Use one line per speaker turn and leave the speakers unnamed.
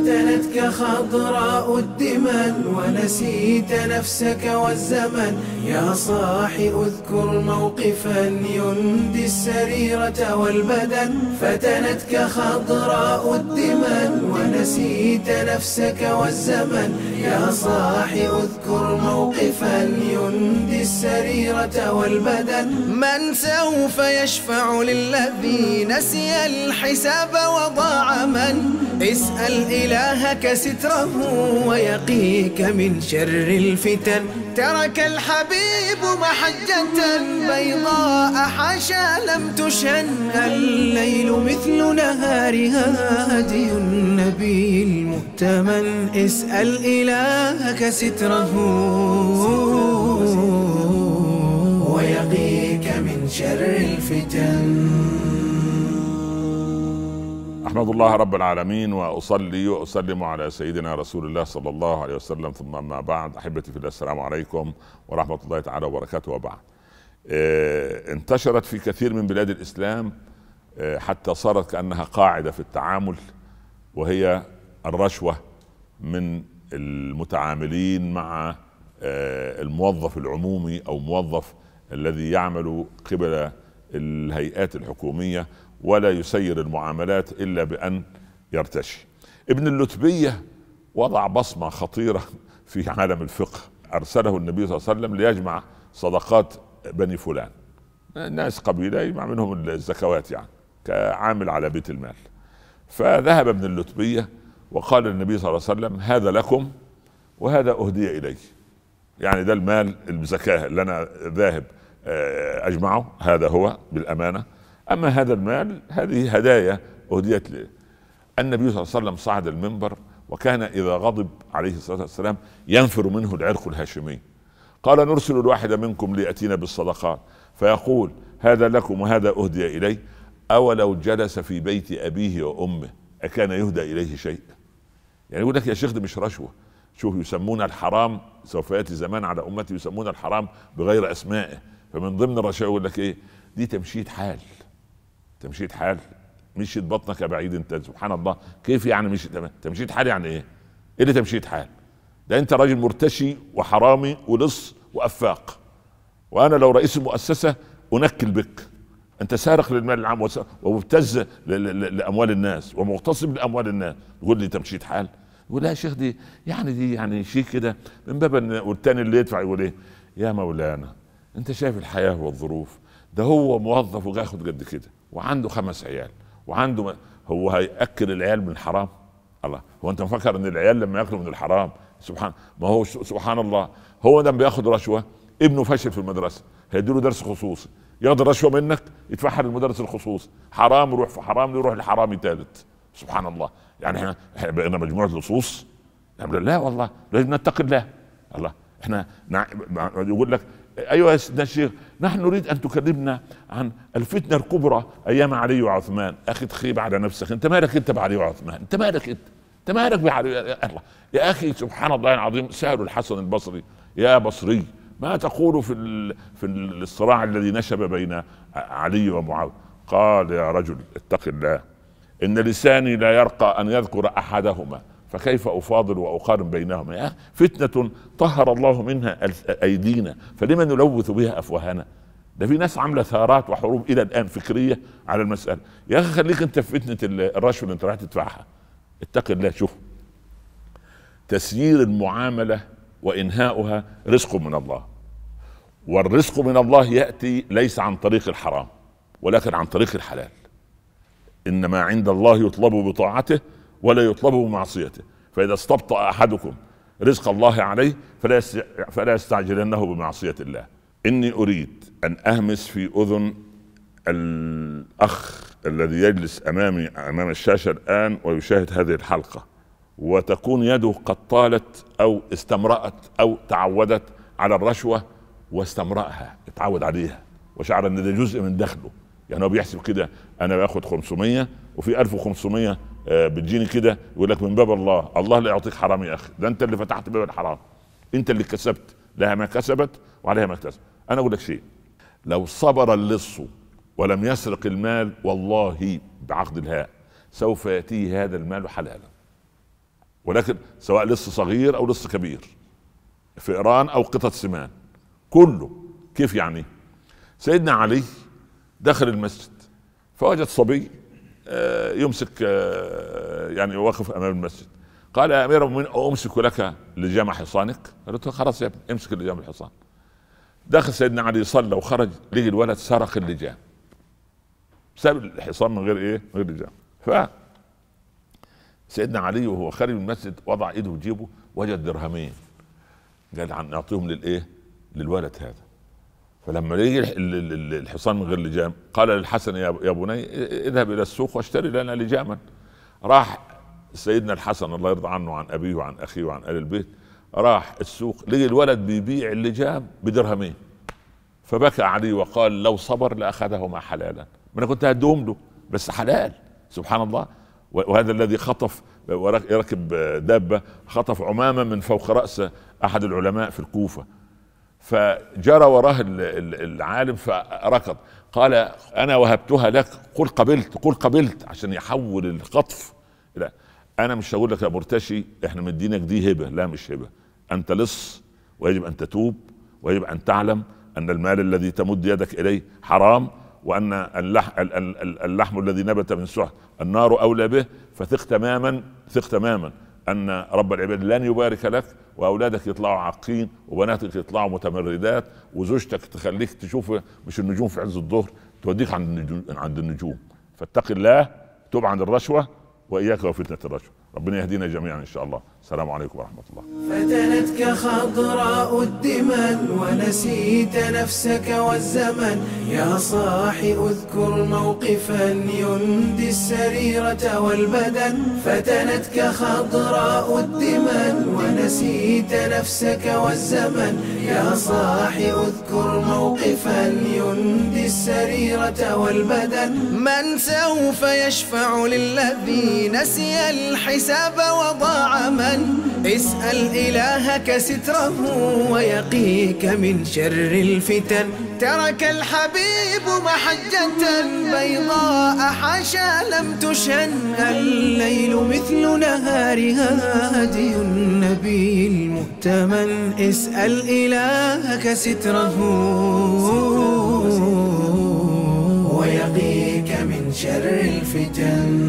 فتنتك خضراء الدمن ونسيت نفسك والزمن. يا صاح اذكر موقفا يندي السريرة والبدن. فتنتك خضراء الدمن ونسيت نفسك والزمن. يا صاح اذكر موقفا يندي السريرة والبدن. من سوف يشفع للذي نسي الحساب وضاع من؟ اسأل إلهك ستره ويقيك من شر الفتن. ترك الحبيب محجة بيضاء حاشا لم تشن. الليل مثل نهارها هدي النبي المؤتمن. اسأل إلهك ستره ويقيك من شر الفتن.
احمد الله رب العالمين وأصلي وأسلم على سيدنا رسول الله صلى الله عليه وسلم ثم أما بعد أحبتي في الله السلام عليكم ورحمة الله تعالى وبركاته وبعد. آه انتشرت في كثير من بلاد الإسلام آه حتى صارت كأنها قاعدة في التعامل وهي الرشوة من المتعاملين مع آه الموظف العمومي أو موظف الذي يعمل قبل الهيئات الحكومية ولا يسير المعاملات إلا بأن يرتشي. ابن اللتبية وضع بصمة خطيرة في عالم الفقه أرسله النبي صلى الله عليه وسلم ليجمع صدقات بني فلان. ناس قبيلة يجمع منهم الزكوات يعني كعامل على بيت المال. فذهب ابن اللتبية وقال للنبي صلى الله عليه وسلم هذا لكم وهذا أهدي الي. يعني ده المال الزكاة اللي أنا ذاهب أجمعه هذا هو بالأمانة أما هذا المال هذه هدايا أهديت له النبي صلى الله عليه وسلم صعد المنبر وكان إذا غضب عليه الصلاة والسلام ينفر منه العرق الهاشمي. قال نرسل الواحد منكم ليأتينا بالصدقات. فيقول هذا لكم وهذا أهدي الي أولو جلس في بيت أبيه وأمه. أكان يهدى إليه شيء؟ يعني يقول لك يا شيخ ده مش رشوة. شوف يسمون الحرام سوف يأتي زمان على أمتي يسمون الحرام بغير أسمائه. فمن ضمن الرشاوى يقول لك إيه؟ دي تمشيط حال. تمشيط حال مشيت بطنك يا بعيد انت سبحان الله. كيف يعني مش تمشيط حال يعني إيه؟ إيه اللي تمشيط حال؟ ده انت راجل مرتشي وحرامي ولص وأفاق. وأنا لو رئيس المؤسسة أنكل بك. أنت سارق للمال العام ومبتز لأموال الناس ومغتصب لأموال الناس. يقول لي تمشيط حال؟ يقول لا يا شيخ دي يعني دي يعني شيء كده من باب والتاني اللي يدفع يقول إيه؟ يا مولانا أنت شايف الحياة والظروف. ده هو موظف وياخد قد كده وعنده خمس عيال وعنده. هو هيأكل العيال من الحرام. الله هو انت مفكر ان العيال لما ياكلوا من الحرام؟ سبحان ما هو سبحان الله. هو ده بياخد رشوة ابنه فشل في المدرسة هيديله درس خصوصي. ياخد الرشوة منك يدفعها للمدرس الخصوصي. حرام يروح في حرام يروح لحرامي ثالث سبحان الله. يعني إحنا بقينا مجموعة لصوص. لا والله لازم نتقي الله. الله إحنا يقول لك أيها سيدنا الشيخ نحن نريد أن تكلمنا عن الفتنة الكبرى أيام علي وعثمان. أخي تخيب على نفسك. أنت مالك أنت بعلي وعثمان؟ أنت مالك أنت؟ أنت مالك بعلي؟ الله. يا أخي سبحان الله العظيم سالوا الحسن البصري. يا بصري ما تقول في في الصراع الذي نشب بين علي ومعاويه قال يا رجل اتق الله. إن لساني لا يرقى أن يذكر أحدهما. فكيف أفاضل وأقارن بينهما؟ يا فتنة طهر الله منها أيدينا فلما نلوث بها أفواهنا؟ ده في ناس عاملة ثارات وحروب إلى الآن فكرية على المسألة. يا أخي خليك أنت في فتنة الرشوة اللي أنت رايح تدفعها. اتق الله شوف. تسيير المعاملة وإنهاؤها رزق من الله. والرزق من الله يأتي ليس عن طريق الحرام ولكن عن طريق الحلال. إنما عند الله يطلب بطاعته ولا يطلب بمعصيته فإذا استبطأ أحدكم رزق الله عليه فلا فلا يستعجلنه بمعصية الله. إني أريد أن أهمس في أذن الأخ الذي يجلس أمامي أمام الشاشة الآن ويشاهد هذه الحلقة. وتكون يده قد طالت أو استمرأت أو تعودت على الرشوة واستمرأها اتعود عليها. وشعر أن ده جزء من دخله. يعني هو بيحسب كده أنا باخد 500 وفي 1500 بتجيني كده يقول لك من باب الله الله لا يعطيك حرام يا أخي ده أنت اللي فتحت باب الحرام أنت اللي كسبت لها ما كسبت وعليها ما اكتسبت. أنا أقول لك شيء لو صبر اللص ولم يسرق المال والله بعقد الهاء سوف يأتيه هذا المال حلالا. ولكن سواء لص صغير أو لص كبير فئران أو قطط سمان كله كيف يعني؟ سيدنا علي دخل المسجد فوجد صبي آه، يمسك آه، يعني واقف أمام المسجد. قال يا أمير المؤمنين أمسك لك لجام حصانك؟ قلت له خلاص يا ابني امسك لجام الحصان. دخل سيدنا علي صلى وخرج لقي الولد سرق اللجام ساب الحصان من غير إيه؟ من غير لجام ف سيدنا علي وهو خارج من المسجد وضع إيده في جيبه وجد درهمين. قال نعطيهم للإيه؟ للولد هذا. فلما يجي الحصان من غير لجام قال للحسن يا بني اذهب إلى السوق واشتري لنا لجاما. راح سيدنا الحسن الله يرضى عنه وعن أبيه وعن أخيه وعن آل البيت راح السوق لقي الولد بيبيع اللجام بدرهمين. فبكى علي وقال لو صبر لأخذهما حلالا. ما أنا كنت هديهم له بس حلال سبحان الله. وهذا الذي خطف يركب دابة خطف عمامة من فوق راس أحد العلماء في الكوفة. فجرى وراه العالم فركض. قال أنا وهبتها لك قل قبلت قل قبلت عشان يحول الخطف لا أنا مش هقول لك يا مرتشي إحنا مدينك دي هبة. لا مش هبة. أنت لص ويجب أن تتوب ويجب أن تعلم أن المال الذي تمد يدك إليه حرام وأن اللحم الذي نبت من سحت النار أولى به. فثق تماما ثق تماما أن رب العباد لن يبارك لك وأولادك يطلعوا عاقين وبناتك يطلعوا متمردات وزوجتك تخليك تشوف مش النجوم في عز الظهر توديك عند عند النجوم. فاتق الله توب عن الرشوة وإياك وفتنة الرشوة. ربنا يهدينا جميعا إن شاء الله. السلام عليكم ورحمة الله.
فتنتك خضراء الدمن ونسيت نفسك والزمن. يا صاح اذكر موقفا يندي السريرة والبدن. فتنتك خضراء الدمن ونسيت نفسك والزمن. يا صاح اذكر موقفا يندي السريرة والبدن. من سوف يشفع للذي نسي الحساب وضاع من اسأل إلهك ستره ويقيك من شر الفتن. ترك الحبيب محجة بيضاء حاشا لم تشن الليل مثل نهارها هدي النبي المؤتمن. اسأل إلهك ستره ويقيك من شر الفتن.